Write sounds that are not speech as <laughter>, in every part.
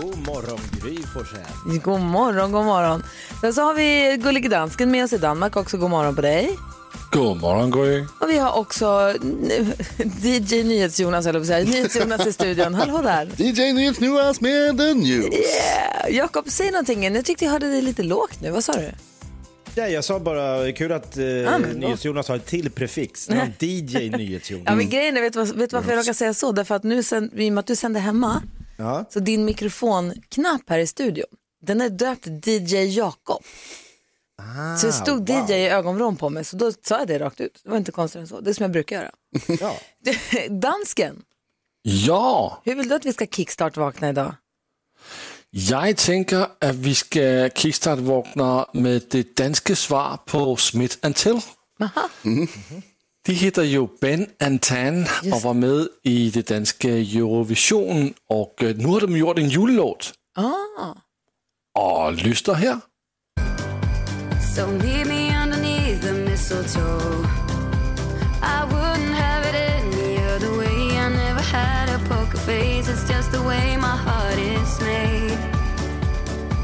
God morgon Gry Forssell. God morgon, god morgon. Sen så har vi Gullige Dansken med oss i Danmark också. God morgon på dig. God morgon Gry. Och vi har också <laughs> DJ NyhetsJonas, eller säga, NyhetsJonas i studion. Hallå där. DJ NyhetsJonas med the news. Yeah. Jakob, säg någonting. Jag tyckte jag hörde dig lite lågt nu. Vad sa du? Ja, jag sa bara, kul att eh, då. NyhetsJonas har ett till prefix. Han DJ <laughs> NyhetsJonas. Ja, men grejen är, vet du vad- vet du varför jag råkar säga så? Därför att nu, sen, i och med att du sänder hemma, Ja. så din mikrofonknapp här i studion, den är döpt DJ Jakob. så det stod wow. DJ i ögonvrån på mig, så då sa jag det rakt ut. Det var inte konstigt än så. Det är som jag brukar göra. Ja. <laughs> Dansken, Ja, hur vill du att vi ska kickstart-vakna idag? jag tänker att vi ska kickstart-vakna med det danske svar på Smith Till. Aha. De heter ju Ben and Tan och var med i det danska Eurovision och øh, nu har de gjort en julelåt. Ah. Och lyssna här. So meet me underneath the mistletoe. I wouldn't have it any other way. I never had a poker face. It's just the way my heart is made.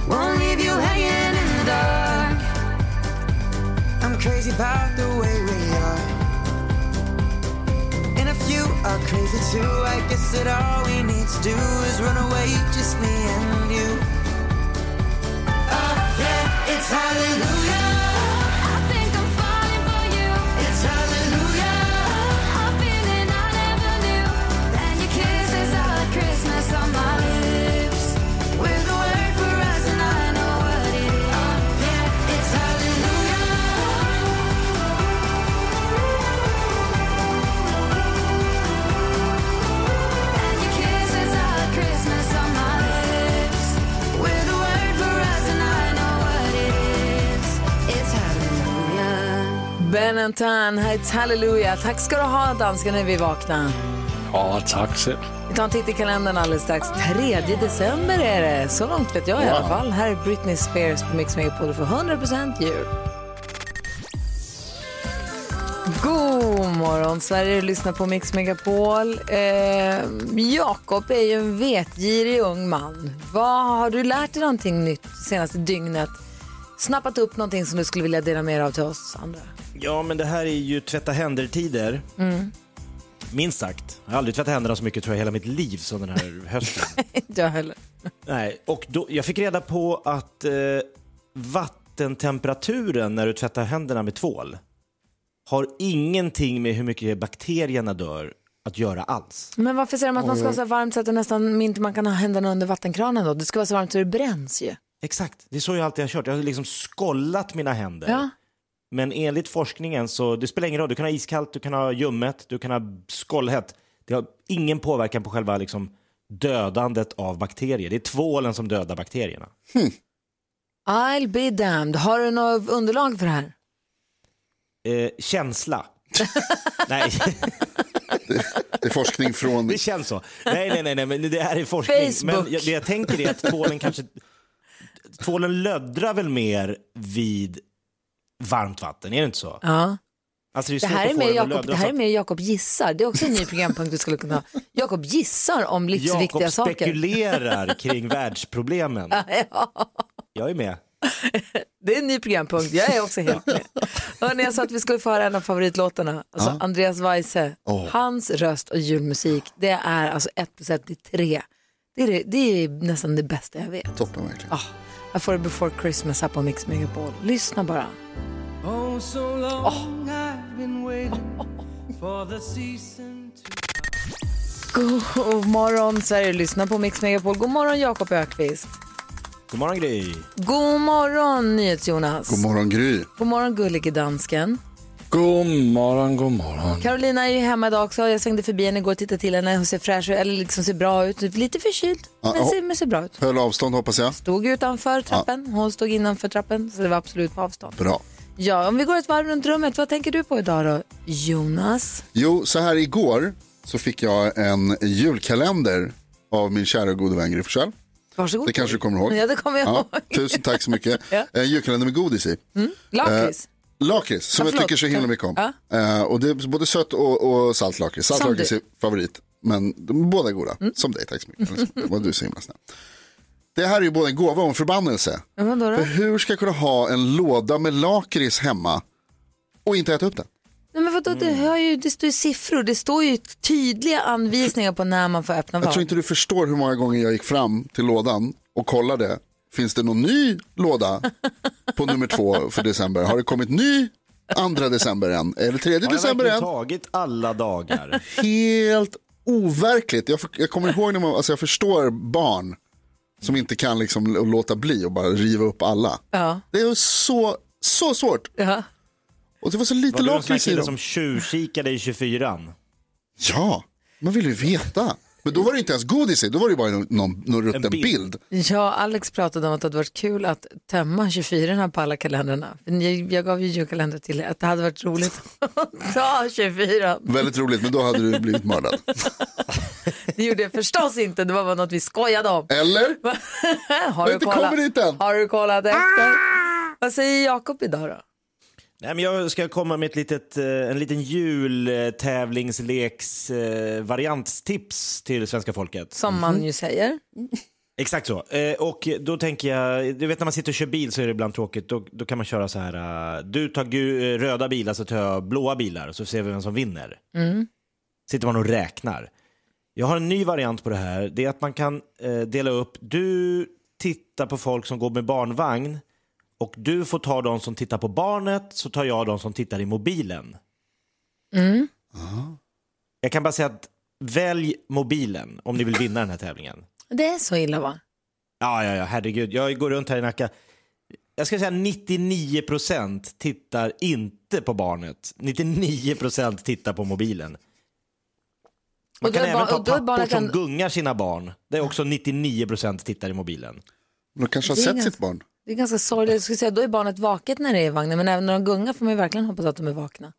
Won't leave you hanging in the dark. I'm crazy about the way we you are crazy too, I guess that all we need to do is run away, just me and you. Oh, yeah, it's hallelujah. Tan, It's Hallelujah. Tack ska du ha dansken när vi vaknar. Ja, tack själv. Vi tar en titt i kalendern alldeles strax. 3 december är det. Så långt vet jag i alla fall. Här är Britney Spears på Mix Megapol för 100% jul. God morgon, Sverige. Du lyssnar på Mix Megapol. Eh, Jakob är ju en vetgirig ung man. Vad Har du lärt dig någonting nytt senaste dygnet? Snappat upp någonting som du skulle vilja dela med dig av till oss andra? ja, men det här är ju tvätta händer-tider. Minst sagt. Jag har aldrig tvättat händerna så mycket tror jag hela mitt liv som den här <laughs> hösten. Inte jag heller. Nej, och då, jag fick reda på att eh, vattentemperaturen när du tvättar händerna med tvål har ingenting med hur mycket bakterierna dör att göra alls. Men varför säger de att man ska ha så varmt så att det nästan inte man kan ha händerna under vattenkranen då? Det ska vara så varmt så det bränns ju. Exakt, det är så jag alltid har kört. Jag har liksom skollat mina händer. Ja. Men enligt forskningen så det spelar ingen roll. Du kan ha iskallt, du kan ha ljummet, du kan ha skållhett. Det har ingen påverkan på själva liksom, dödandet av bakterier. Det är tvålen som dödar bakterierna. I'll be damned. Har du något underlag för det här? Eh, känsla. <laughs> Nej, Det är forskning från... det känns så. Nej, nej, nej, nej men det här är forskning. Facebook. Men jag, det jag tänker är att tvålen kanske... Tvålen löddrar väl mer vid varmt vatten, är det inte så? Ja. Alltså, det, är Det här Jakob, löddra det här är mer Jakob gissar. Det är också en ny programpunkt du skulle kunna ha. <laughs> Jakob gissar om livsviktiga Jakob saker. spekulerar <laughs> kring världsproblemen. Jag är med. <laughs> Det är en ny programpunkt. Jag är också helt med. Hörrni, jag sa att vi skulle få höra en av favoritlåtarna. Alltså Andreas Weise. Åh. Hans röst och julmusik. Det är alltså ett plus ett tre. Det är, det, det är nästan det bästa jag vet. Toppen verkligen. Ah, jag får det before Christmas här på Mix Megapol. Lyssna bara. Oh, so long I've been waiting for the season to... God morgon Sverige, lyssna på Mix Megapol. God morgon Jakob Ökvist. God morgon Gry. God morgon NyhetsJonas. God morgon Gry. God morgon gullige dansken. God morgon, god morgon. Carolina är ju hemma idag också. Jag svängde förbi henne igår och tittade till henne. Hon ser fräsch ut, eller liksom ser bra ut. Lite förkyld, Ja, men ja. ser, men ser bra ut. Höll avstånd hoppas jag. Stod utanför trappen, hon stod innanför trappen. Så det var absolut på avstånd. Bra. Ja, om vi går ett varv runt rummet, vad tänker du på idag då? Jonas? Jo, så här igår så fick jag en julkalender av min kära gode vän Gry. Varsågod. Det kanske du kommer ihåg. Ja, det kommer jag Ja, ihåg. tusen tack så mycket. <laughs> Ja. En julkalender med godis i. Lakrits. Lakrits, som Ja, jag tycker så himla mycket om. Ja. Eh, och det är både sött och, och salt lakrits. Salt lakrits är favorit, men de är båda goda. Mm. Som dig, tack så mycket. Så- Det var du så himla snäll. Det här är ju både en gåva och en förbannelse. Ja, vadå då? För hur ska jag kunna ha en låda med lakrits hemma och inte äta upp den? Nej, men vadå, det, Mm. har ju, det står ju siffror, det står ju tydliga anvisningar på när man får öppna Jag vad. tror inte du förstår hur många gånger jag gick fram till lådan och kollade. Finns det någon ny låda på nummer två för december? Har det kommit ny andra december än? Eller tredje Har jag december än? tagit alla dagar? Helt overkligt. Jag, jag kommer ihåg när man, alltså jag förstår barn som inte kan liksom låta bli och bara riva upp alla. Ja. Det är så, så svårt. Ja. Och det var så lite Var du en lakrits i dem. som tjuvkikade i 24 Ja, man vill ju veta. Men då var det inte ens godis i, då var det bara någon, någon, någon rutten bild. bild. Ja, Alex pratade om att det hade varit kul att tömma 24 på alla kalendrarna. Jag, jag gav ju julkalender till att det hade varit roligt att <laughs> ta 24. Väldigt roligt, men då hade du blivit mördad. <laughs> Det gjorde jag förstås inte, det var bara något vi skojade om. Eller? <laughs> Har dit än. Har du kollat efter? Vad säger Jakob idag då? Nej, men jag ska komma med ett litet, eh, en liten jultävlingsleks eh, till svenska folket. Som man ju säger. Exakt så. Eh, och då tänker jag, du vet när man sitter och kör bil så är det ibland tråkigt. Då, då kan man köra så här, du tar röda bilar så tar jag blåa bilar så ser vi vem som vinner. Sitter man och räknar. Jag har en ny variant på det här. Det är att man kan dela upp, du tittar på folk som går med barnvagn och du får ta de som tittar på barnet så tar jag de som tittar i mobilen. Jag kan bara säga att välj mobilen om ni vill vinna den här tävlingen. Det är så illa va? Ja, ja, ja, herregud. Jag går runt här i Nacka. Jag ska säga 99 procent tittar inte på barnet. 99 procent tittar på mobilen. Man Och kan är även ta pappor barnet som en- gungar sina barn. Det är också 99 procent tittar i mobilen. De kanske har sett ganska- sitt barn. Det är ganska sorgligt. Jag skulle säga, då är barnet vaket när det är i vagnen, men även när de gungar får man ju verkligen hoppas att de är vakna.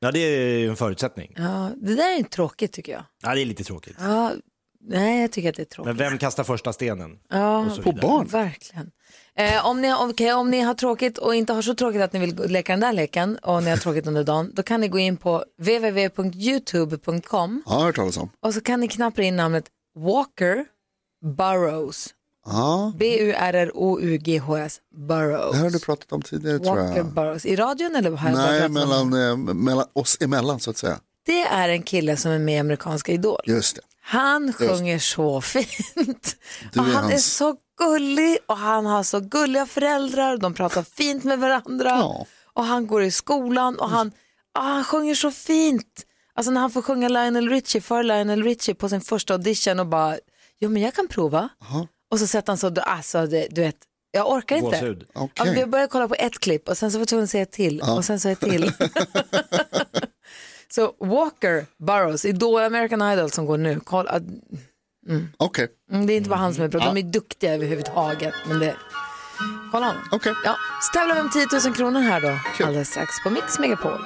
Ja, det är ju en förutsättning. Ja, det där är tråkigt tycker jag. Ja, det är lite tråkigt. Ja, nej, jag tycker att det är tråkigt. Men vem kastar första stenen? Ja, På barn? verkligen. Eh, om, ni, okay, om ni har tråkigt och inte har så tråkigt att ni vill leka den där leken och ni har tråkigt under dagen, då kan ni gå in på www.youtube.com Ja, jag har hört talas om. och så kan ni knappra in namnet Walker Burrows. Ja, B-U-R-R-O-U-G-H-S Burrows. det har du pratat om tidigare tror Walker jag. Burrows. I radion eller har jag Nej, mellan, eh, mellan oss emellan så att säga. Det är en kille som är med i Amerikanska Idol. Just det. Han sjunger så fint. Du och är han är hans- så gullig och han har så gulliga föräldrar. De pratar <laughs> fint med varandra. Ja. Och han går i skolan och han, ah, han sjunger så fint. Alltså när han får sjunga Lionel Richie för Lionel Richie på sin första audition och bara, jo men jag kan prova. Och så sätter han så, alltså det, du vet, jag orkar inte. Gåshud. Okej. Ja, vi började kolla på ett klipp och sen så var jag tvungen att säga ett till och sen så ett till. <laughs> så Walker Burrows, Idol American Idol som går nu, kolla, Okej, mm, det är inte bara han som är bra, de är duktiga överhuvudtaget. Men det, kolla honom. okej. Ja, så tävlar vi om 10 000 kronor här då, alldeles strax på Mix Megapol.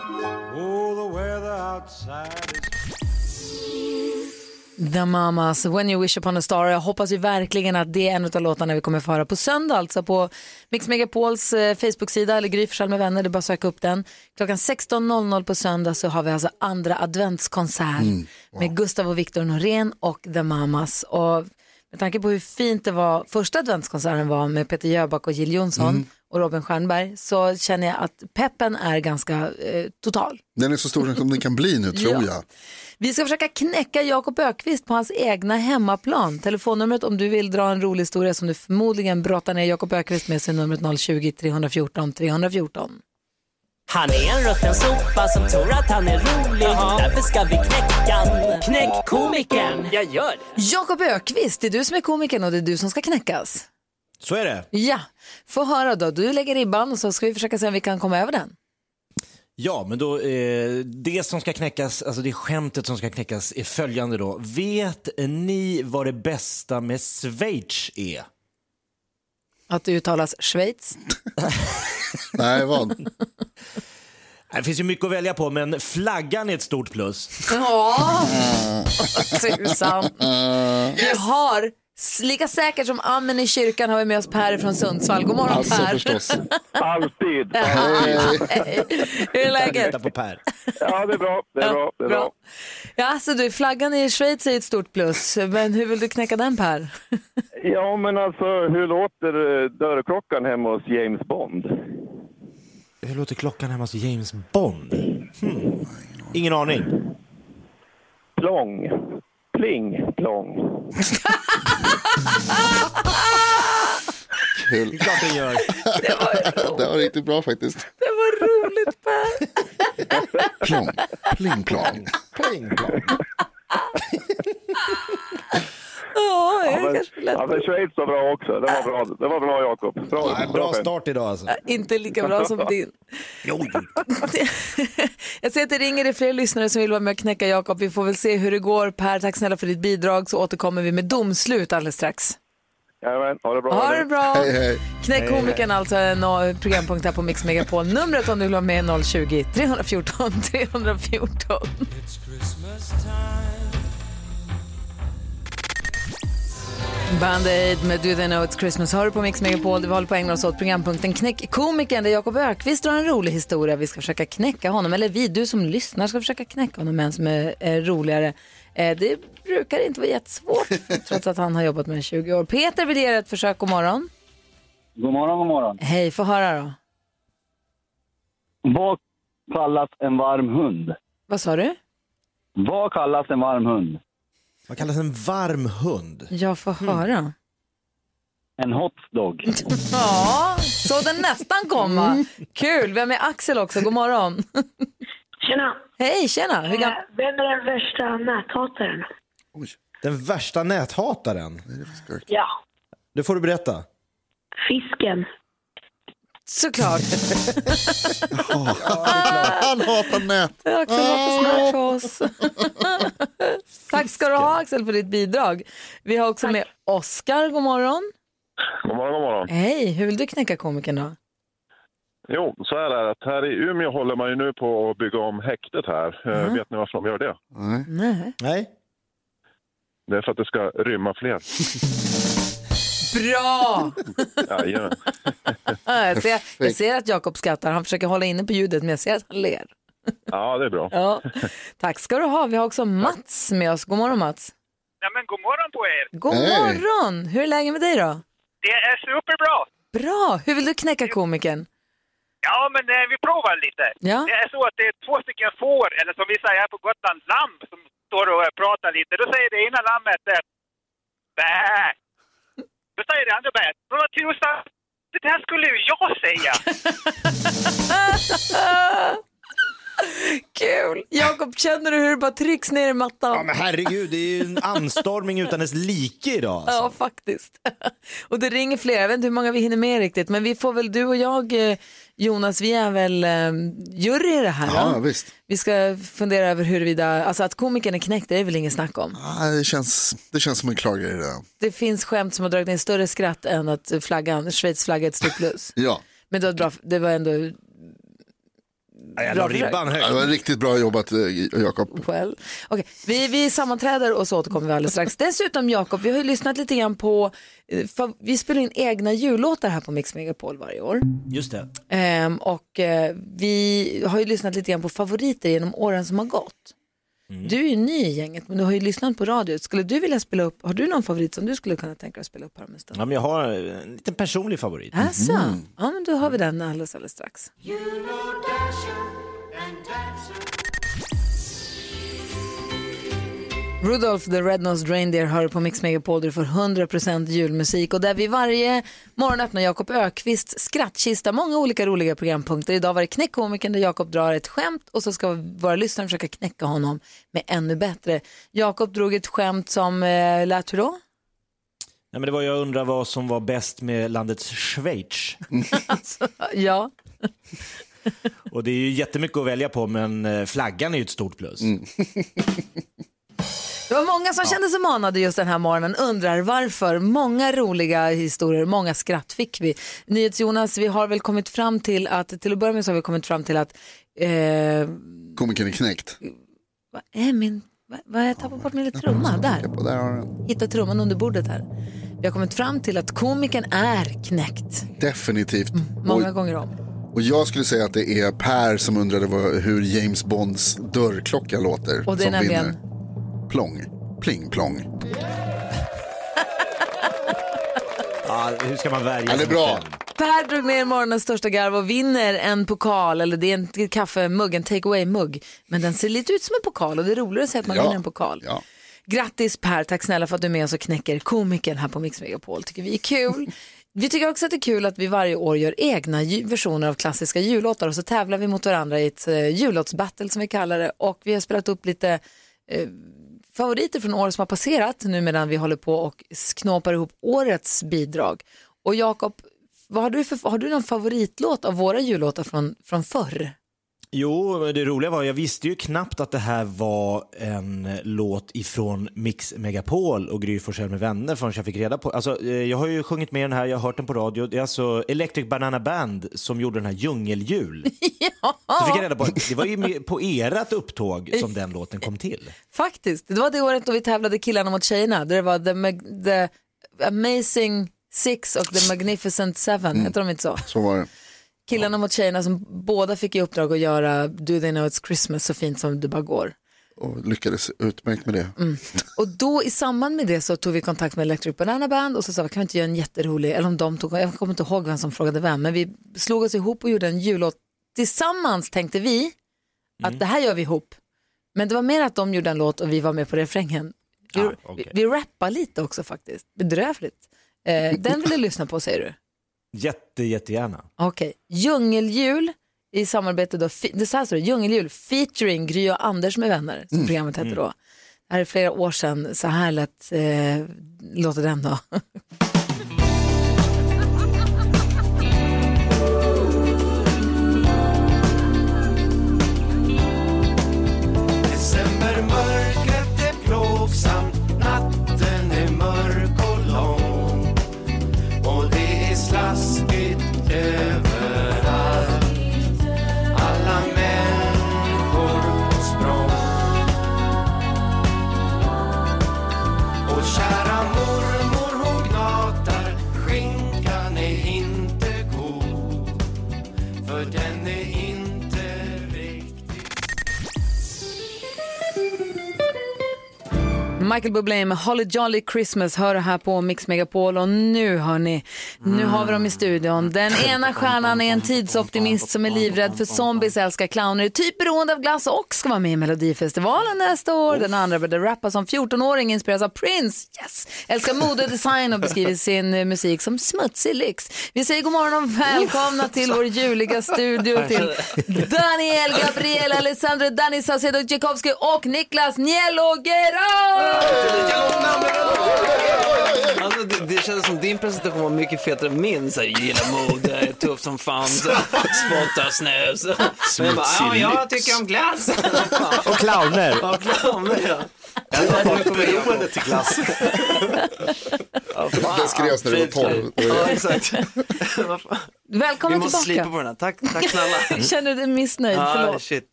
The Mamas, When You Wish Upon a Star. Jag hoppas ju verkligen att det är en av låtarna vi kommer få höra på söndag, alltså på Mix Megapols eh, Facebook-sida eller Gry med vänner, det är bara att söka upp den. Klockan 16.00 på söndag så har vi alltså andra adventskonsert med Gustav och Viktor Norén och The Mamas. Och med tanke på hur fint det var, första adventskonserten var med Peter Jöback och Jill Johnson och Robin Stjernberg så känner jag att peppen är ganska eh, total. Den är så stor som den kan bli nu tror Ja. jag. Vi ska försöka knäcka Jakob Ökvist på hans egna hemmaplan. Telefonnumret om du vill dra en rolig historia som du förmodligen brottar ner Jakob Ökvist med sig numret 020-314 314. Han är en rutten sopa som tror att han är rolig. Därför ska vi knäcka. Knäck komikern. Jag gör det. Jakob Ökvist, det är du som är komikern och det är du som ska knäckas. Så är det. Ja, få höra då. Du lägger ribban och så ska vi försöka se om vi kan komma över den. Ja, men då, eh, det som ska knäckas, alltså det skämtet som ska knäckas är följande då. Vet ni vad det bästa med Schweiz är? Att det uttalas Schweiz. <laughs> Nej, vad? Det finns ju mycket att välja på, men flaggan är ett stort plus. Ja, tusan. Vi har, lika säkert som amen i kyrkan har vi med oss Per från Sundsvall. God morgon Alltså Per. förstås. Alltid. <laughs> Hur är läget? På Per. Ja, det är bra. Det är bra. Det är bra. Ja, så du, flaggan i Schweiz är ett stort plus, men hur vill du knäcka den Per? Ja, men alltså hur låter eh, dörrklockan hemma hos James Bond? Hur låter klockan hemma hos James Bond? Hmm. Ingen aning. Plong. Pling, plong. Det Kul. är klart den gör. <laughs> Det var riktigt bra faktiskt. Det var roligt Per. Plong, pling plong. Pling, plong. Ja, Ja, är men, kanske ja, men Schweiz var bra också. Det var bra, det var bra Jakob. Bra, Ja, Bra skämt. start idag alltså. Inte lika bra som din. <laughs> Jo. <laughs> Jag ser att det ringer det fler lyssnare som vill vara med och knäcka Jakob. Vi får väl se hur det går. Per, tack snälla för ditt bidrag så återkommer vi med domslut alldeles strax. Jajamän, ha det bra. Ha det bra! Hej, hej. Knäck komikern alltså, en eh, programpunkt här på Mix Megapol. Numret om du vill vara med är 020 314 314. Band-Aid med Do They Know It's Christmas hör du på Mix Megapol. Vi håller på att ägna oss åt programpunkten Knäck komikern där Jakob Ökvist drar en rolig historia. Vi ska försöka knäcka honom, eller vi, du som lyssnar ska försöka knäcka honom med en som är eh, roligare. Eh, det brukar inte vara jättesvårt <laughs> trots att han har jobbat med det i 20 år. Peter vill ge ett försök, god morgon. God morgon, god morgon. Hej, få höra då. Vad kallas en varm hund? Vad sa du? Vad kallas en varm hund? Vad kallas en varm hund? Jag får höra. En hotdog. <laughs> Ja, så den nästan komma. Kul, vi har med Axel också, god morgon. Tjena! Hej, tjena. Hur gam- Eh, Vem är den värsta näthataren? Den värsta näthataren? Ja, Det får du berätta. fisken. Såklart. <laughs> Han hatar nät. Axel var för smart för oss. <laughs> Tack ska du ha Axel för ditt bidrag. Vi har också med Oskar, god morgon. God morgon, god morgon. Hej, hur vill du knäcka komikern då? Jo, så här är det. att Här i Umeå håller man ju nu på att bygga om häktet här. Eh, Vet ni varför de gör det? Nej. Nej? Det är för att det ska rymma fler. <laughs> Bra! <laughs> Jag, ser, jag ser att Jakob skrattar, han försöker hålla inne på ljudet men jag ser att han ler. Ja, det är bra. Ja. Tack ska du ha. Vi har också Mats med oss. God morgon Mats. Ja, men god morgon på er! God Hej. morgon! Hur är läget med dig då? Det är superbra! Bra! Hur vill du knäcka komikern? Ja, men eh, vi provar lite. Ja. Det är så att det är två stycken får, eller som vi säger här på Gotland, lamm som står och eh, pratar lite. Då säger det ena lammet eh, bä. Då säger det andra bä. Men vad tusan, det där skulle ju jag säga. <laughs> Kul! Jakob, känner du hur det bara trycks ner i mattan? Ja, men herregud, det är ju en anstormning utan dess like idag. Alltså. Ja, faktiskt. <laughs> Och det ringer fler. Jag vet inte hur många vi hinner med riktigt, men vi får väl, du och jag, eh, Jonas, vi är väl eh, jury i det här. Ja, va? visst. Vi ska fundera över huruvida, alltså att komikern är knäckt, det är väl inget snack om. Ja, det, känns, det känns som en klar grej det. Det finns skämt som har dragit in större skratt än att flaggan, Schweiz flagga är ett stort plus. <laughs> Ja, Men det var, bra, det var ändå Jag la ribban det högt. var riktigt bra jobbat eh, Jakob. Well. Okay. Vi, vi sammanträder och så återkommer vi alldeles strax. Dessutom Jakob, vi har ju lyssnat lite grann på, eh, vi spelar in egna jullåtar här på Mix Megapol varje år. Just det. Ehm, och eh, vi har ju lyssnat lite grann på favoriter genom åren som har gått. Du är ju ny i gänget men du har ju lyssnat på radio. Skulle du vilja spela upp, har du någon favorit som du skulle kunna tänka dig att spela upp här om en stund? Ja, men jag har en liten personlig favorit. Alltså, ja men då har vi den alldeles, alldeles strax. Rudolph the Red-Nosed Reindeer hör på Mix Megapol där du får 100% julmusik och där vi varje morgon öppnar Jakob Ökvists skrattkista, många olika roliga programpunkter. Idag var det Knäckkomikern där Jakob drar ett skämt och så ska våra lyssnare försöka knäcka honom med ännu bättre. Jakob drog ett skämt som eh, lät hur då? Nej, men det var jag undrar vad som var bäst med landets Schweiz. <laughs> Ja. Och det är ju jättemycket att välja på, men eh, flaggan är ju ett stort plus. <laughs> Det var många som kände sig manade just den här morgonen, undrar varför. Många roliga historier, många skratt fick vi. NyhetsJonas, vi har väl kommit fram till att, till att börja med så har vi kommit fram till att, eh, Komikern är knäckt. vad är min, vad, vad jag tappade bort min lilla trumma, där. Där. Hitta trumman under bordet här. Vi har kommit fram till att komikern är knäckt, Definitivt. många Och, gånger om. och jag skulle säga att det är Per som undrade vad, hur James Bonds dörrklocka låter. Och det är som nämligen? vinner. Plong. Pling plong. <laughs> Ja, hur ska man värja är sig bra. mot den? Per drog ner morgonens största garv och vinner en pokal, eller det är en kaffemugg, en take away-mugg. Men den ser lite ut som en pokal och det är roligare att säga att man Ja. vinner en pokal. Ja. Grattis Per, tack snälla för att du är med oss och knäcker komikern här på Mix Megapol. tycker vi är kul. Vi tycker också att det är kul att vi varje år gör egna versioner av klassiska jullåtar och så tävlar vi mot varandra i ett uh, jullåtsbattle som vi kallar det och vi har spelat upp lite eh, favoriter från året som har passerat nu medan vi håller på och knåpar ihop årets bidrag. Och Jakob, vad har du, för, har du någon favoritlåt av våra jullåtar från, från förr? Jo, men det roliga var jag visste ju knappt att det här var en låt ifrån Mix Megapol och Gry Forssell med vänner förrän jag fick reda på. Alltså, eh, jag har ju sjungit med den här, jag har hört den på radio. Det är alltså Electric Banana Band som gjorde den här Djungeljul. <laughs> Så fick jag reda på det var ju på ert upptåg som den låten kom till. <laughs> Faktiskt, det var det året då vi tävlade killarna mot tjejerna. Där det var the, Mag- the Amazing Six och The Magnificent Seven, heter de inte så? Så var det. Killarna mot tjejerna som båda fick i uppdrag att göra Do They Know It's Christmas så fint som det bara går. Och lyckades utmärkt med det. Och då i samband med det så tog vi kontakt med Electric Banana Band och så sa vi kan vi inte göra en jätterolig, eller om de tog, jag kommer inte ihåg vem som frågade vem, men vi slog oss ihop och gjorde en jullåt tillsammans tänkte vi att det här gör vi ihop. Men det var mer att de gjorde en låt och vi var med på refrängen. Vi, Ah, okej. vi, vi rappar lite också faktiskt, bedrövligt. Eh, den vill du lyssna på säger du? Jätte, jättegärna. Okej, Djungeljul i samarbete då, det så här står det, Djungeljul featuring Gry och Anders med vänner, som programmet hette då. Det här är flera år sedan, så här lät, eh, låter den då. Michael Bublé med Holly Jolly Christmas hör det här på Mix Megapol och nu hör ni, nu har vi dem i studion. Den ena stjärnan är en tidsoptimist som är livrädd för zombies, älskar clowner, är typ beroende av glass och ska vara med i Melodifestivalen nästa år. Den andra började rappa som 14-åring, inspireras av Prince, yes! Älskar mode och design och beskriver sin eh, musik som smutsig lyx. Vi säger god morgon och välkomna till vår juliga studio till Daniel, Gabriel, Alessandro, Danny Saucedo, Tchaikovsky och Niklas Njelogero! Alltså, det, det kändes som din presentation var mycket fetare än min. Så här, gillar mode, är tuff som fan, spottar snus. Men jag bara, ja, jag tycker om glass. Och clowner. Ja, clowner ja. Beroende till glass. Det skrevs när du var 12. Ja, exakt. <laughs> Välkommen Vi måste slipa tillbaka. på den här. Tack, tack snälla. <laughs> Känner du dig missnöjd? Ah, Förlåt. shit.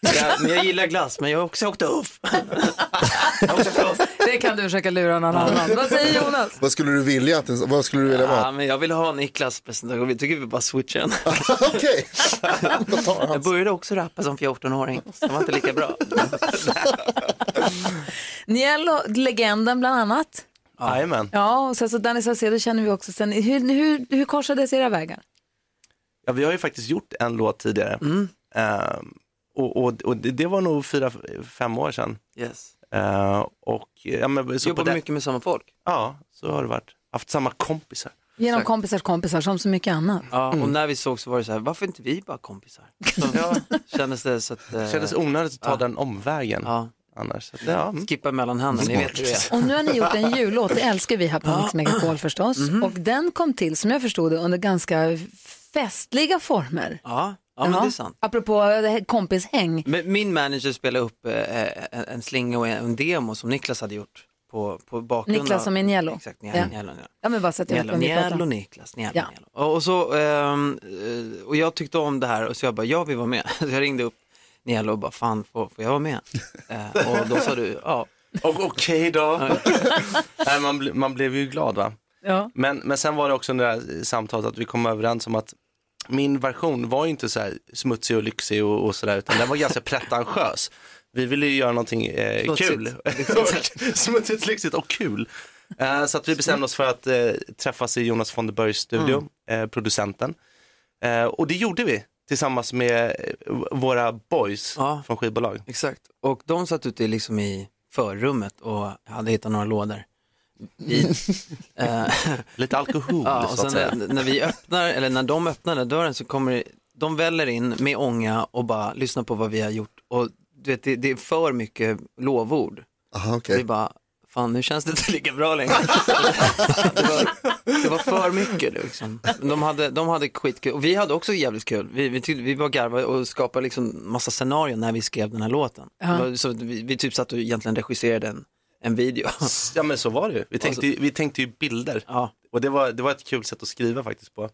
Ja, men jag gillar glass, men jag har också åkt upp. <laughs> Det kan du försöka lura någon annan. Vad säger Jonas? Vad skulle du vilja att den, vad skulle du vilja Ja, vara? men jag vill ha Niklas presentation. Vi tycker vi bara switchar den. <laughs> Okej. Jag började också rappa som 14-åring. Det var inte lika bra. Niello, legenden bland annat. Jajamän. Ja, och sen så Danny Saucedo känner vi också. Sen, hur, hur, hur korsades era vägar? Ja, vi har ju faktiskt gjort en låt tidigare. Ehm, och och, och det, det var nog fyra, fem år sedan. Yes. Ehm, och, ja, men, så Jobbar på det- mycket med samma folk. Ja, så har det varit. Haft samma kompisar. Genom Exakt. kompisars kompisar, som så mycket annat. Ja, och Mm. när vi såg så var det så här, varför inte vi bara kompisar? <laughs> Så kändes det så att... eh, Det kändes onödigt att ta ja. den omvägen Ja. annars. Så, att, ja, mm. Skippa mellan händerna, ni vet hur det är. Och nu har ni gjort en <laughs> jullåt, det älskar vi här på Mix Megapol förstås. Mhm. Och den kom till, som jag förstod det, under ganska festliga former. Ja, Ja, men det är sant. Apropå här kompishäng. Men Min manager spelade upp eh, en, en slinga och en demo som Niklas hade gjort på, på bakgrund Niklas som är Niello. Exakt, Ja. Niello. Niello, Niello. Ja, men bara så att jag vet Niello, vem vi pratar om. Niello Niklas, Niello, Ja. Niello. Och, så, ehm, eh, och jag tyckte om det här och så jag bara, jag vill vara med. <laughs> Så jag ringde upp Niello och bara, fan får, får jag vara med? Eh, och då sa du, ja. <laughs> Och okej då. <laughs> Nej, man, ble- man blev ju glad va. Ja. Men, men sen var det också det där samtalet att vi kom överens om att min version var ju inte så här smutsig och lyxig och, och sådär utan den var ganska <laughs> pretentiös. Vi ville ju göra någonting eh, Smutsigt. kul. <laughs> Smutsigt, lyxigt och kul. Eh, så att vi bestämde oss för att eh, träffas i Jonas von der Bergs studio, eh, producenten. Eh, och det gjorde vi tillsammans med eh, våra boys från skivbolag. Exakt, och de satt ute liksom i förrummet och hade hittat några lådor. I, <laughs> eh, Lite alkohol ja, och så att sen säga. när, vi öppnar, eller när de öppnar den dörren så kommer de väller in med ånga och bara lyssnar på vad vi har gjort. Och du vet, det, det är för mycket lovord. Aha, okay. Vi bara, fan nu känns det inte lika bra längre. <laughs> det, var, det var för mycket liksom. Men De hade, de hade skitkul och vi hade också jävligt kul. Vi, vi, tyckte, vi var garvade och skapade liksom massa scenarion när vi skrev den här låten. Det var- Så vi, vi typ satt och egentligen regisserade en, en video. Ja men så var det ju. Vi tänkte, ju- vi tänkte ju bilder. Och det var, det var ett kul sätt att skriva faktiskt på.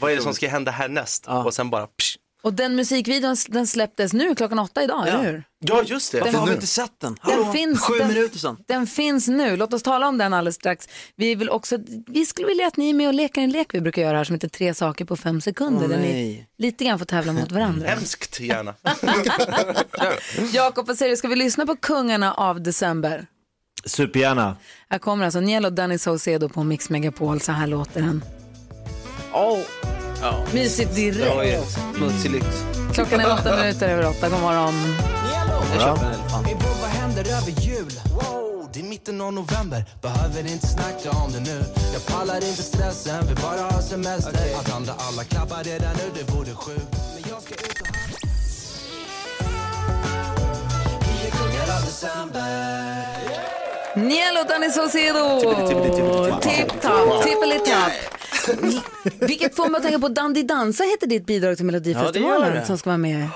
Vad är det som ska hända härnäst? Och sen bara psh. Och den musikvideon den släpptes nu klockan åtta idag, eller hur? Ja just det. Den- Varför har vi inte sett den? Den Hallå, finns, sju den, minuter sedan. Den finns nu. Låt oss tala om den alldeles strax. Vi, vill också, vi skulle vilja att ni är med och leker en lek vi brukar göra här som heter Tre saker på fem sekunder. Åh, där ni lite grann får tävla mot varandra. Hemskt gärna. <laughs> Jakob, vad säger du? Ska vi lyssna på Kungarna av december? Supergärna. Här kommer alltså Niel och Danny Saucedo på Mix Megapol. Så här låter den. Oh. Ja. Mysigt direkt. Det var ju smutsig lyx. Klockan är åtta minuter över åtta. God morgon. Jag köper en elefant. Ey, bro, vad händer över jul? Wow, det är mitten av november, behöver inte snacka om det nu Jag pallar inte stressen, vill bara ha semester Att handa alla klappar redan nu, det vore sjukt Niel och Danny Saucedo. Tipp-topp, tippeli-topp. Vilket får mig att tänka på Dandy Dansa heter ditt bidrag till Ja, det Melodifestivalen gör det. som ska vara med.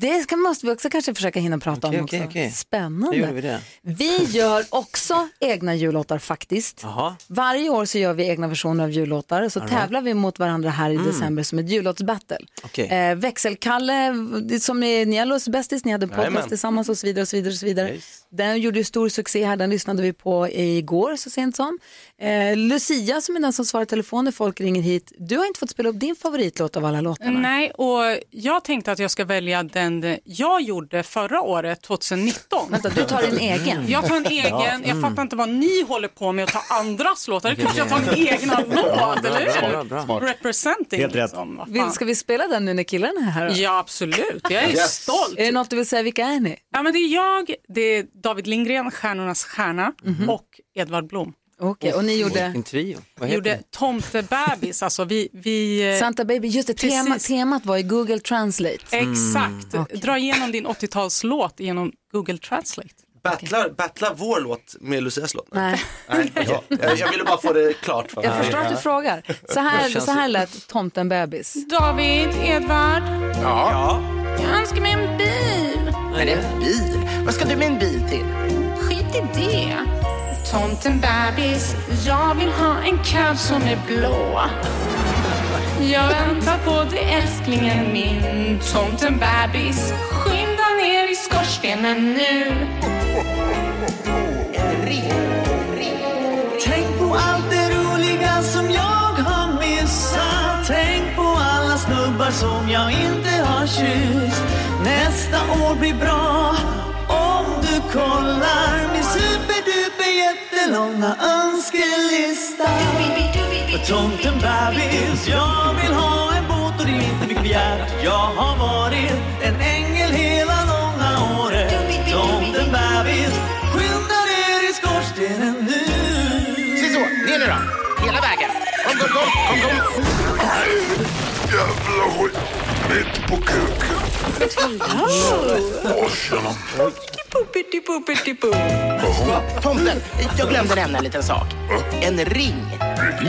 Det ska, måste vi också kanske försöka hinna prata Okej, om också. okej, okej. Spännande. Vi. Vi gör också egna jullåtar faktiskt. Jaha. Varje år så gör vi egna versioner av jullåtar så All right. tävlar vi mot varandra här i Mm. december som ett jullåtsbattle. Eh, Växelkalle, som är Niellos bästis, ni hade en podcast Jajamän. tillsammans och så vidare. och så vidare, och så vidare. Den gjorde ju stor succé här, den lyssnade vi på igår så sent som. Eh, Lucia som är den som svarar i telefon när folk ringer hit. Du har inte fått spela upp din favoritlåt av alla låtarna. Nej, och jag tänkte att jag ska välja den jag gjorde förra året, 2019. Vänta, du tar din egen? Jag tar en egen. Ja, Jag mm. fattar inte vad ni håller på med att ta andras låtar. Det är klart jag tar min egna låt, eller hur? Representing. Helt rätt. Liksom. Vad Vill, fan. ska vi spela den nu när killarna är här? då? Ja, absolut. Jag är Yes. stolt. Är det något du vill säga, vilka är ni? Ja, men det är jag, det är David Lindgren, Stjärnornas stjärna, och Edvard Blom. Okej, och ni gjorde? Trio. Vi gjorde? Tomtebebis, alltså vi... vi eh, Santa Baby, just det, tema, temat var i Google Translate. Exakt. Dra igenom din 80-talslåt genom Google Translate. Battlar, battlar vår låt med Lucias låt? Nej. <laughs> Nej jag, jag ville bara få det klart för mig. Jag förstår att du frågar. Så här, så här lät Tomten bebis. David, Edvard, Ja. jag önskar mig en bil. Men en bil? Vad ska du med en bil till? Skit i det. Tomten bebis, jag vill ha en cab som är blå. Jag väntar på dig älsklingen min Tomten bebis, skynda ner i skorstenen nu. Tänk på allt det roliga som jag har missat Tänk på alla snubbar som jag inte har kysst Nästa år blir bra om du kollar min superduper jättelånga önskelista Tomten bebis, jag vill ha en båt och det är inte mycket begärt Jag har varit en ängel hela långa året Tomten bebis, skynda ner i skorstenen nu Se så, ner nu då. Hela vägen. Kom, kom, kom, kom, kom. Jävla skit. Mitt på kuken. Åh, tjena. Tomten, jag glömde nämna en liten sak. En ring.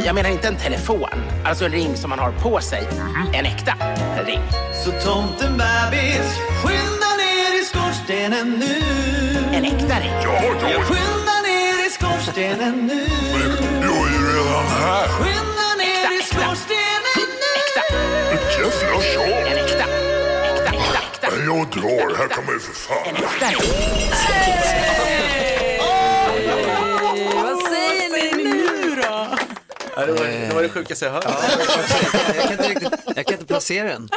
Jag menar inte en telefon, alltså en ring som man har på sig. En äkta ring. Så tomten bebis, skynda ner i skorstenen nu. En äkta ring. Ja, ja. Ja, skynda ner i skorstenen nu. Jag är ju redan här. Jag drar, här kan man ju för fan. Vad säger ni nu då? Ja, det, var, det var det sjukaste jag hört. Jag kan inte, riktigt, jag kan inte placera den.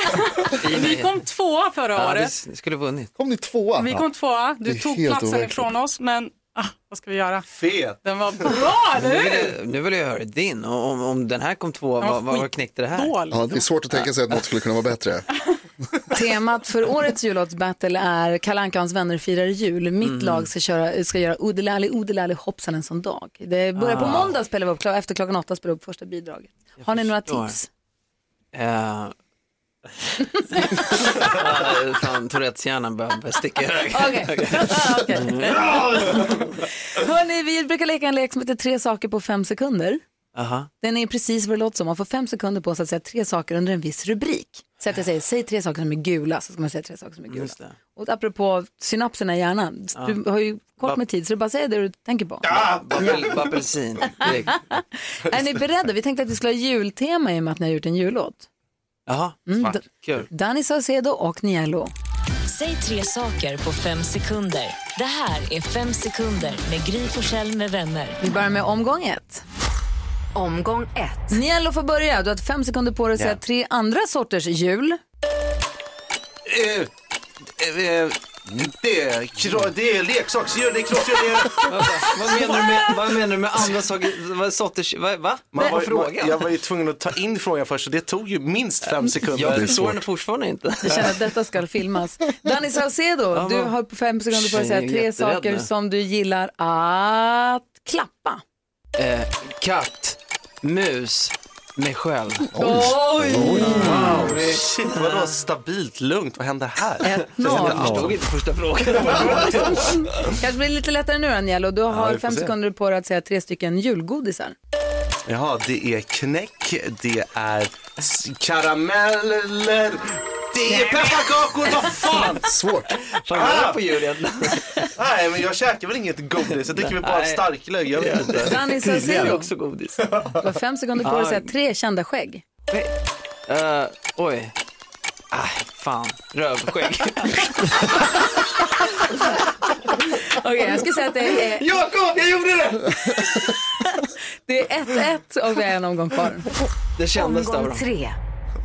I Vi kom tvåa förra Ja, året. det, det skulle vunnit. Kom ni tvåa? Vi kom tvåa. Det Du är tog helt platsen overkligt. ifrån oss, men ah, vad ska vi göra? Fet. Den var bra, eller Nu vill, hur? jag, nu vill jag höra din. Och Om, om den här kom två, vad, vad, vad knäckte det här? Dålig. Ja, det är svårt att tänka sig att något skulle kunna vara bättre. Temat för årets jullåtsbattle är Kalle Anka och hans vänner firar jul. Mitt Mm. lag ska, köra, ska göra Odelali Odelali hoppsan en sån dag. Det börjar på Ah. måndag spelar vi upp, efter klockan åtta spelar vi upp första bidraget. Har ni några förstår. tips? Eh, <laughs> <laughs> Fan, Tourettes-hjärnan börjar sticka iväg. Okej. <laughs> Okej. Hörni, vi brukar leka en lek som heter tre saker på fem sekunder. Aha. Den är precis vad det låter som. Man får fem sekunder på sig att säga tre saker under en viss rubrik. Så att jag säger, säg tre saker som är gula, så ska man säga tre saker som är gula. Just det. Och apropå synapserna i hjärnan, du har ju kort med tid så du bara säger det du tänker på. Direkt. <laughs> Är ni beredda? Vi tänkte att vi skulle ha jultema i och med att ni har gjort en jullåt. Jaha, Mm, Kul. Danny Saucedo och Niello. Säg tre saker på fem sekunder. Det här är Fem sekunder med Gry Forssell med vänner. Vi börjar med omgång ett. Omgång ett. Niello får börja. Du har fem sekunder på dig att säga Ja. tre andra sorters jul. Eh, eh, eh, det, är, kro- det är leksaksdjur, det är krossdjur, det är... <laughs> Vad menar du med, vad menar du med andra saker? Vad sorters, va? va? Man var, man, jag var ju tvungen att ta in frågan först och det tog ju minst fem sekunder. Jag förstår henne fortfarande inte. Jag känner att detta ska filmas. Danny Saucedo, Ja, du har på fem sekunder på dig att säga Jag är tre jätterädd saker nu. som du gillar att klappa. Eh, katt, mus, mig själv. Oj! Wow, shit, vadå stabilt, lugnt, vad hände här? Ett Jag förstod inte första frågan. <laughs> Kanske blir det lite lättare nu Daniel du har vi får fem se. sekunder på dig att säga tre stycken julgodisar. Jaha, det är knäck, det är s- karameller, det är pepparkakor, vad fan! <laughs> Svårt. Fan, på jul igen. Nej, men jag käkar väl inget godis, jag dricker väl bara Nej. starklögg, jag vet inte. Danny Saucedo, också godis. du har fem sekunder på dig att säga tre kända skägg. Eh, oj. Ah, fan, rövskägg. <laughs> Okej, jag skulle säga att det är Jakob, jag gjorde det! <laughs> det är 1-1 och vi har en omgång kvar. Det kändes Omgång bra. tre.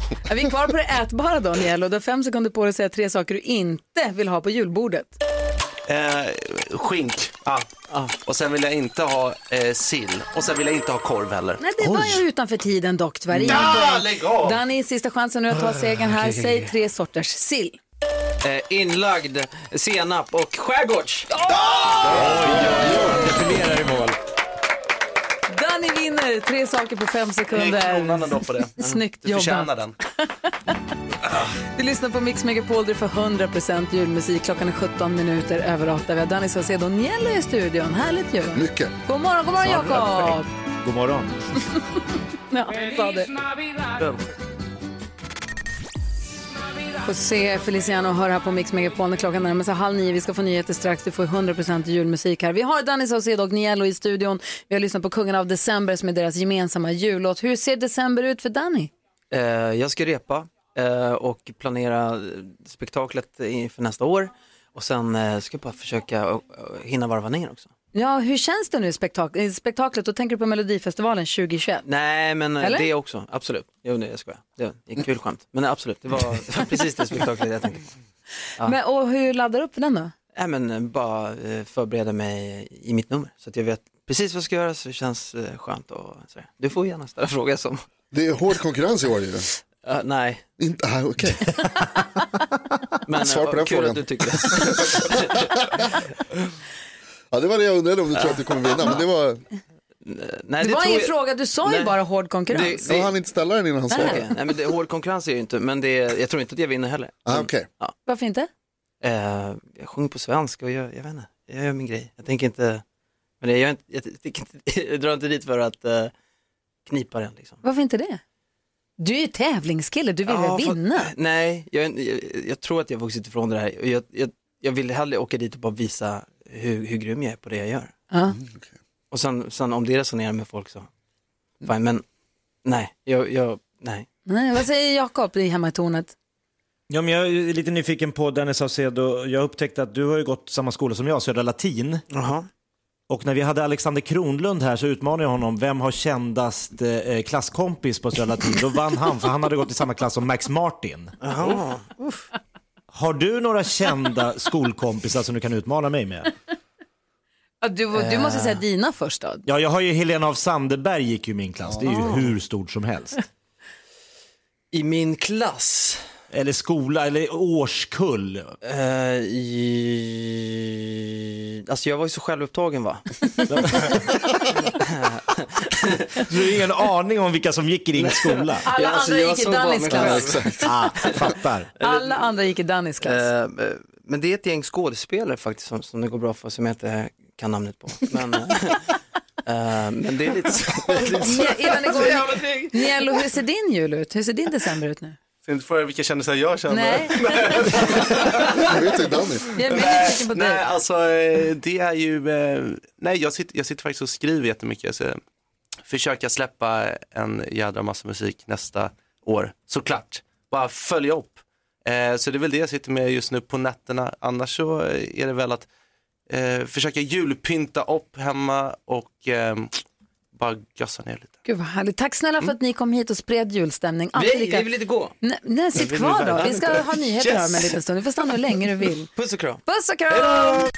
<laughs> Ja, vi är kvar på det ätbara då Daniel och du har fem sekunder på dig att säga tre saker du inte vill ha på julbordet. Eh, skink, ja. Och sen vill jag inte ha eh, sill, och sen vill jag inte ha korv heller. Nej, det var ju utanför tiden dock tyvärr. Ja, lägg av! Danny, sista chansen nu att ta segern här. Säg tre sorters sill. Eh, inlagd, senap och skärgårds. Definierar i mål. Danny tre saker på fem kronan sekunder. ändå på det. Snyggt Du förtjänar jobbat. den. <laughs> Du lyssnar på Mix Megapol, du får 100% julmusik. Klockan är 17 minuter över 8. Vi har Danny Saucedo och Niello i studion. Härligt ju. Mycket. God morgon, god morgon Jakob. God morgon. <laughs> Ja, sa det. José Feliciano hör här på Mix Megapol när klockan närmar sig halv nio. Vi ska få nyheter strax. Du får 100% julmusik här. Vi har Danny Saucedo och Niello i studion. Vi har lyssnat på Kungen av December som är deras gemensamma jullåt. Hur ser december ut för Danny? Eh, jag ska repa eh, och planera spektaklet inför nästa år. Och sen eh, ska jag bara försöka eh, hinna varva ner också. Ja, hur känns det nu spektak i spektaklet? Då tänker du på Melodifestivalen 2021. Nej, men eh, Eller? det också, absolut. Jo, nej, jag skojar. Det är ett kul skämt. Men absolut, det var, <laughs> det var precis det spektaklet jag tänkte. Ja. Men, och hur laddar du upp för den då? Nej, men eh, bara eh, förbereda mig i mitt nummer så att jag vet precis vad jag ska göra så det känns skönt och sådär. Du får gärna ställa fråga som, Det är hård konkurrens i år ju. Eh, nej, Inte, ah, okej. <laughs> men Svar på den kul frågan. att du tycker det. <laughs> Ja, det var det jag undrade om du tror att du kommer vinna. Men det var, Nej, det var tror ingen jag- fråga, du sa ju Nej. bara hård konkurrens. Det- jag hann inte ställa den innan han svarade. Okej, Nej, men det, hård konkurrens är ju inte, men det, jag tror inte att jag vinner heller. Ah, okej. Varför inte? Eh, jag sjunger på svenska och jag, jag vet inte, jag gör min grej. Jag tänker inte, men jag, gör inte, jag, inte, <laughs> jag drar inte dit för att, eh, knipa den. Liksom. Varför inte det? Du är ju tävlingskille, du vill Ja, väl för- vinna? Nej, jag, jag, jag tror att jag har vuxit ifrån det här. Jag, jag, jag vill hellre åka dit och bara visa hur, hur grym jag är på det jag gör. Ja. Och sen, sen om det resonerar med folk så, fine, men nej, jag, jag, nej. Nej, vad säger Jakob i hemma i tornet? Ja, men jag är lite nyfiken på Dennis Saucedo. Jag upptäckte att du har ju gått samma skola som jag, Södra Latin. Och när vi hade Alexander Kronlund här så utmanade jag honom, vem har kändast eh, klasskompis på Södra Latin? Då vann han, för han hade gått i samma klass som Max Martin. Jaha. Har du några kända skolkompisar som du kan utmana mig med? Ja, du, du måste säga dina först då. Ja, jag har ju Helena av Sandeberg gick ju i min klass. Det är ju hur stort som helst. I min klass? Eller skola, eller årskull. Eh, i... Alltså jag var ju så självupptagen va? <laughs> Du har ingen aning om vilka som gick i din skola. Alla andra gick i Dannys klass. Ah, fattar. Alla andra gick i Dannys klass. Eh, eh, men det är ett gäng skådespelare faktiskt som, som det går bra för, som inte kan namnet på. Men, eh, <laughs> eh, men det är lite så. <laughs> det är lite så. Ni- Innan ni går, <laughs> Nielo, hur ser din jul ut? Hur ser din december ut nu? Ska inte fråga vilka kändisar jag känner? Nej. Jag vet inte, Danny. Jag är väldigt nyfiken på dig. Nej, alltså eh, det är ju, eh, nej jag sitter, jag sitter faktiskt och skriver jättemycket. Så jag försöker släppa en jädra massa musik nästa år, såklart. Bara följa upp. Så det är väl det jag sitter med just nu på nätterna. Annars så är det väl att eh, försöka julpynta upp hemma och eh, bara gössa ner lite. Gud vad härligt. Tack snälla för att ni kom hit och spred julstämning. Lika... vi vill inte gå. Nej, nej, sitt kvar vi då. Vi ska ha nyheter Yes. här om en liten stund. Du får stanna hur länge du vill. Puss och kram. Puss och kram!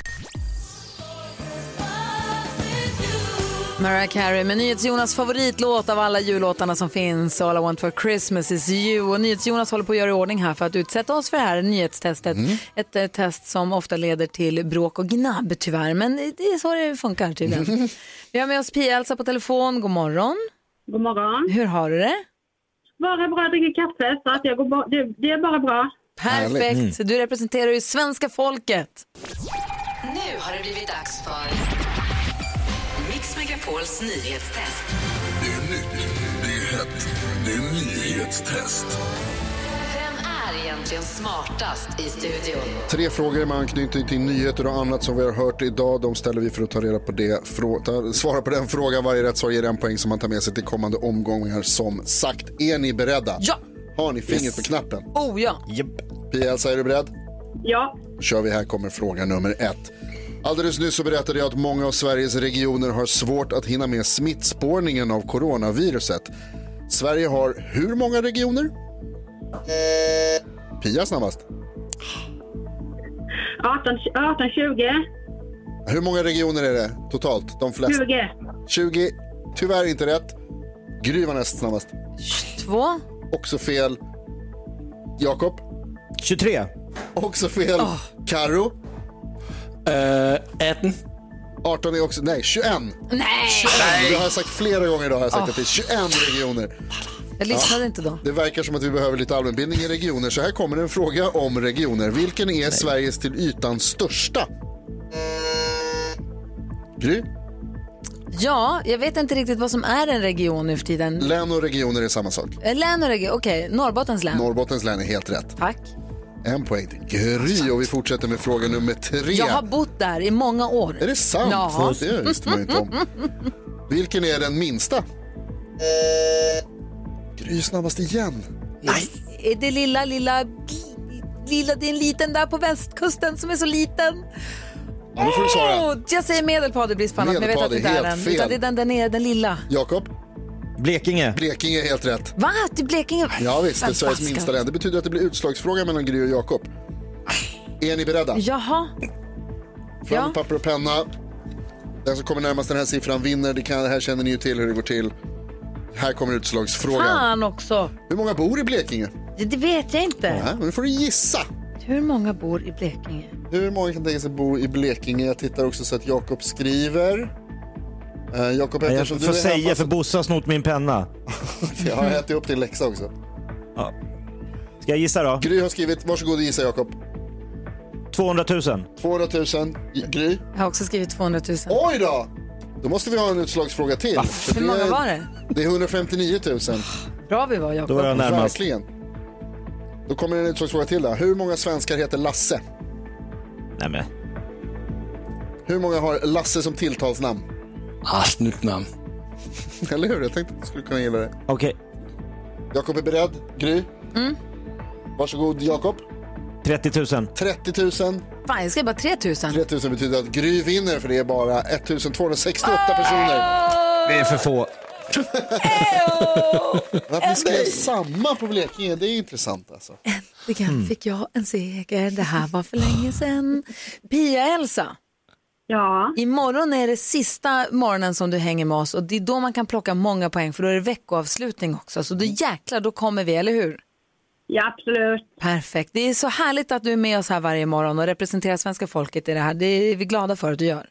Mariah Carey med NyhetsJonas favoritlåt av alla jullåtarna som finns. All I want for Christmas is you. Och NyhetsJonas håller på att göra i ordning här för att utsätta oss för det här nyhetstestet. Ett eh, test som ofta leder till bråk och gnabb tyvärr. Men det är så det funkar tydligen. <laughs> Vi har med oss Pia-Elsa på telefon. God morgon. God morgon. Hur har du det? Bara bra, dricker kaffe så att jag går ba- det, det är bara bra. Perfekt. Du representerar ju svenska folket. Nu har det blivit dags för Megapols nyhetstest. Det är nytt, det är hett, det är nyhetstest. Vem är egentligen smartast i studion? Tre frågor med anknytning till nyheter och annat som vi har hört idag. De ställer vi för att ta reda på det. Frå- ta, svara på den frågan. Varje rätt svar ger en poäng som man tar med sig till kommande omgångar. Som sagt, är ni beredda? Ja! Har ni fingret på knappen? Oh ja. Pia-Elsa, är du beredd? Ja. Då kör vi här kommer fråga nummer ett. Alldeles nyss så berättade jag att många av Sveriges regioner har svårt att hinna med smittspårningen av coronaviruset. Sverige har hur många regioner? Pia snabbast. 18, 18 20, Hur många regioner är det totalt? De flesta? 20. 20. Tyvärr inte rätt. Gry var näst snabbast. Två. Också fel. Jakob? 23. Också fel. Karo? Uh, 18. 18 är också, nej 21. Nej! 21. Det har jag sagt flera gånger idag, har jag sagt Oh. att det är 21 regioner. Jag lyssnade inte då. Det verkar som att vi behöver lite allmänbildning i regioner, så här kommer en fråga om regioner. Vilken är Sveriges till ytan största? Gry? Ja, jag vet inte riktigt vad som är en region nu för tiden. Län och regioner är samma sak. Eh, Län och region, okej. Norrbottens län. Norrbottens län är helt rätt. Tack. En poäng till Gry och vi fortsätter med fråga nummer tre. Jag har bott där i många år. Är det sant? Ja. Det visste man ju inte om. <laughs> Vilken är den minsta? Gry snabbast igen. Är det lilla, lilla, lilla, det är en liten där på västkusten som är så liten. Ja, nu får du svara. Åh, jag säger Medelpad, blir spännande. men jag vet att det är är där helt den. fel. Utan det är den där nere, den lilla. Jakob? Blekinge. Blekinge är helt rätt. Va? Till Blekinge? Ja visst, det är Sveriges minsta län. Det betyder att det blir utslagsfråga mellan Gry och Jakob. Är ni beredda? Jaha. Fram Ja. papper och penna. Den som kommer närmast den här siffran vinner. Det, kan, det här känner ni ju till hur det går till. Här kommer utslagsfrågan. Fan också. Hur många bor i Blekinge? Det, det vet jag inte. Ja, men nu får du gissa. Hur många bor i Blekinge? Hur många kan tänka sig bo i Blekinge? Jag tittar också så att Jakob skriver. Uh, Jakob, Jag eftersom du får är säga hemma för Bosse har snott min penna. <laughs> jag har ätit upp din läxa också. Ja. Ska jag gissa då? Gry har skrivit, varsågod och gissa Jakob. 200 000. 200 000. Gry? Jag har också skrivit 200 000. Oj då! Då måste vi ha en utslagsfråga till. För Hur många var det? Det är 159 000. Bra vi var Jakob. Då var jag närmast. Verkligen. Då kommer en utslagsfråga till där. Hur många svenskar heter Lasse? Nej men. Hur många har Lasse som tilltalsnamn? Ah, snyggt namn. <laughs> Eller hur? Jag tänkte att du skulle kunna gilla det. Okej. Jakob är beredd. Gry? Mm. Varsågod Jakob. 30 000. 30 000. Fan, jag ska bara 3000. 3 000 betyder att Gry vinner för det är bara 1268 personer. Det är för få. Att vi skrev samma på Blekinge, det är intressant alltså. Äntligen Mm. fick jag en seger. Det här var för länge sedan. Pia-Elsa. Ja. Imorgon är det sista morgonen som du hänger med oss och det är då man kan plocka många poäng för då är det veckoavslutning också. Så då jäklar, då kommer vi, eller hur? Ja, absolut. Perfekt. Det är så härligt att du är med oss här varje morgon och representerar svenska folket i det här. Det är vi glada för att du gör.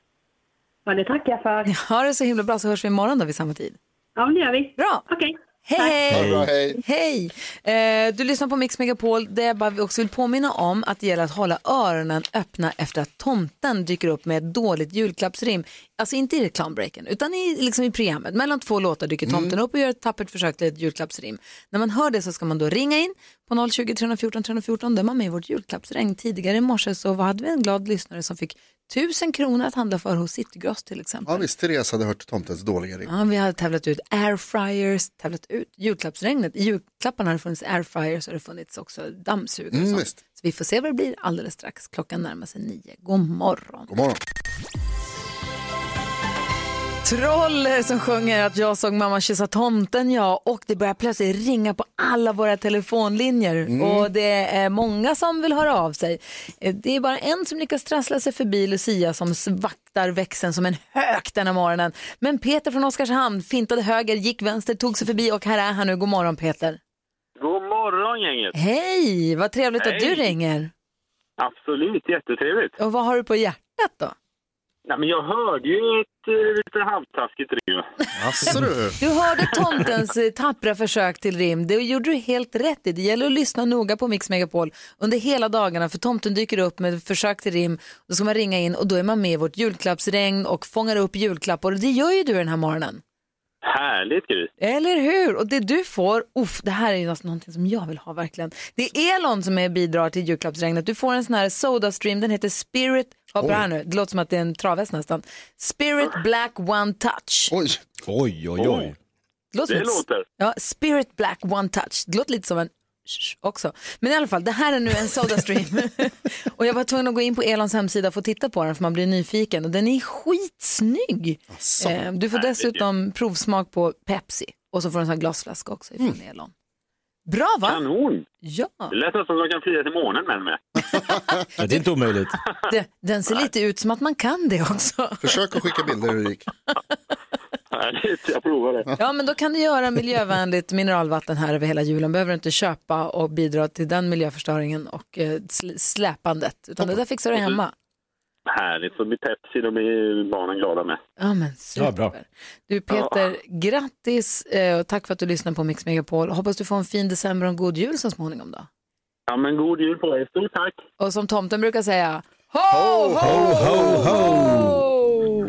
Ja, det tackar jag för. <laughs> Ha det så himla bra så hörs vi imorgon då vid samma tid. Ja, det gör vi. Bra. Okej. Hej, hej! Det bra, hej. Hej! Eh, du lyssnar på Mix Megapol där jag bara också vill påminna om att det gäller att hålla öronen öppna efter att tomten dyker upp med ett dåligt julklappsrim. Alltså inte i reklambreaken utan i, liksom i programmet. Mellan två låtar dyker tomten upp och gör ett tappert försök till ett julklappsrim. När man hör det så ska man då ringa in på 020 314 314 där man med i vårt julklappsregn. Tidigare i morse så hade vi en glad lyssnare som fick tusen kronor att handla för hos Citygross till exempel. Ja visst, Therese hade hört tomtens dåliga rim. Ja, vi hade tävlat ut airfryers, tävlat ut julklappsregnet. I julklapparna har det funnits airfryers och det har funnits också dammsugare och Mm, sånt. visst. Så vi får se vad det blir alldeles strax. Klockan närmar sig nio. God morgon. God morgon. Troller som sjunger att jag såg mamma kyssa tomten ja och det börjar plötsligt ringa på alla våra telefonlinjer Mm. och det är många som vill höra av sig. Eh, Det är bara en som lyckas trassla sig förbi Lucia som vaktar växeln som en hök denna morgonen. Men Peter från Oskarshamn fintade höger, gick vänster, tog sig förbi och här är han nu. God morgon Peter. God morgon gänget! Hej, vad trevligt att du Hej. ringer. Absolut, jättetrevligt. Och vad har du på hjärtat då? Nej, men jag hörde ju ett eh, lite halvtaskigt rim. Asså du. Du hörde tomtens eh, tappra försök till rim. Det gjorde du helt rätt i. Det gäller att lyssna noga på Mix Megapol under hela dagarna för tomten dyker upp med försök till rim. Då ska man ringa in och då är man med i vårt julklappsregn och fångar upp julklappar och det gör ju du den här morgonen. Härligt Gry! Eller hur? Och det du får, uff, det här är ju nästan någonting som jag vill ha verkligen. Det är Elon som är bidrar till julklappsregnet. Du får en sån här Sodastream, den heter Spirit, det här nu, det låter som att det är en travhäst nästan. Spirit Black One Touch. Oj, oj, oj. oj. Det låter, Det låter. Ja, Spirit Black One Touch. Det låter lite som en också. Men i alla fall, det här är nu en Sodastream. <laughs> och jag var tvungen att gå in på Elons hemsida för att titta på den för man blir nyfiken. Och den är skitsnygg. Asså. Eh, du får dessutom provsmak på Pepsi. Och så får du en sån här glasflaska också ifrån Mm. Elon. Bra va? Kanon! Ja. Det lät nästan som att de kan flyga till månen med den med. <laughs> Ja, det är inte omöjligt. Det, den ser lite ut som att man kan det också. Försök att skicka bilder hur det gick. Härligt, jag provar det. Ja, men då kan du göra miljövänligt mineralvatten här över hela julen. Behöver du inte köpa och bidra till den miljöförstöringen och eh, sl- släpandet. Utan det där fixar du hemma. Härligt, så blir Pepsi, de är barnen glada med. Ja, men super. Ja, bra. Du Peter, grattis eh, och tack för att du lyssnar på Mix Megapol. Hoppas du får en fin december och en god jul så småningom då. Ja, men god jul på er. Stort tack! Och som tomten brukar säga, ho, ho, ho, ho!